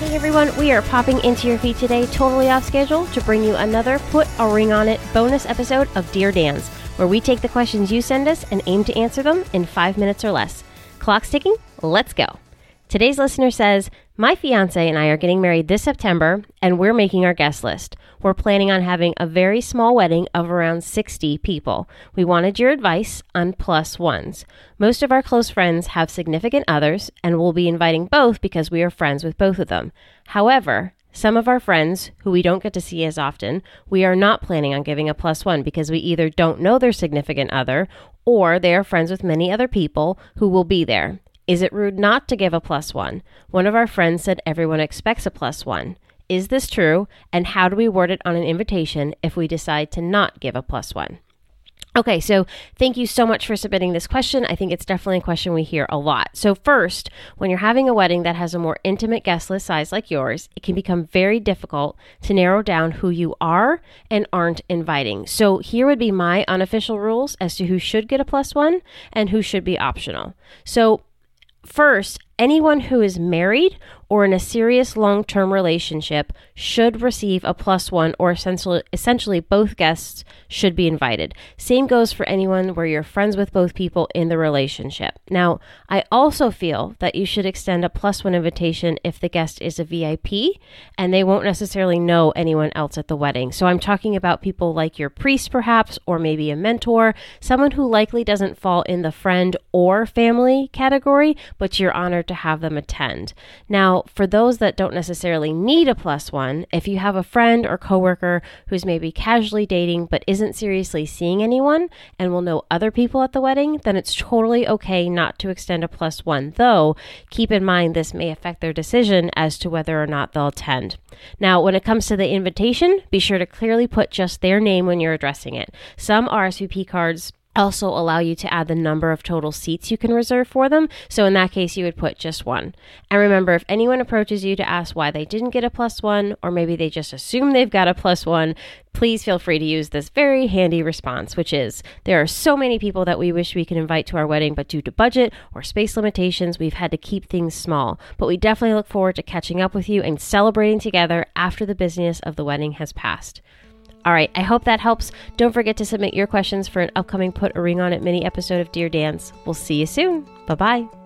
Hey everyone, we are popping into your feed today, totally off schedule, to bring you another Put a Ring on It bonus episode of Dear Dans, where we take the questions you send us and aim to answer them in five minutes or less. Clock's ticking, let's go. Today's listener says, My fiance and I are getting married this September, and we're making our guest list. We're planning on having a very small wedding of around 60 people. We wanted your advice on plus ones. Most of our close friends have significant others, and we'll be inviting both because we are friends with both of them. However, some of our friends who we don't get to see as often, we are not planning on giving a plus one because we either don't know their significant other or they are friends with many other people who will be there. Is it rude not to give a plus one? One of our friends said everyone expects a plus one. Is this true? And how do we word it on an invitation if we decide to not give a plus one? Okay, so thank you so much for submitting this question. I think it's definitely a question we hear a lot. So, first, when you're having a wedding that has a more intimate guest list size like yours, it can become very difficult to narrow down who you are and aren't inviting. So, here would be my unofficial rules as to who should get a plus one and who should be optional. So, First, anyone who is married or in a serious long term relationship should receive a plus one, or essentially, essentially both guests should be invited. Same goes for anyone where you're friends with both people in the relationship. Now, I also feel that you should extend a plus one invitation if the guest is a VIP and they won't necessarily know anyone else at the wedding. So I'm talking about people like your priest, perhaps, or maybe a mentor, someone who likely doesn't fall in the friend or family category, but you're honored to have them attend. Now, for those that don't necessarily need a plus one, if you have a friend or coworker who's maybe casually dating but isn't seriously seeing anyone and will know other people at the wedding, then it's totally okay not to extend a plus one. Though, keep in mind this may affect their decision as to whether or not they'll attend. Now, when it comes to the invitation, be sure to clearly put just their name when you're addressing it. Some RSVP cards also allow you to add the number of total seats you can reserve for them. So in that case, you would put just one. And remember, if anyone approaches you to ask why they didn't get a plus one, or maybe they just assume they've got a plus one, please feel free to use this very handy response, which is there are so many people that we wish we could invite to our wedding, but due to budget or space limitations, we've had to keep things small. But we definitely look forward to catching up with you and celebrating together after the busyness of the wedding has passed. All right, I hope that helps. Don't forget to submit your questions for an upcoming Put a Ring on It mini episode of Dear Dans. We'll see you soon. Bye bye.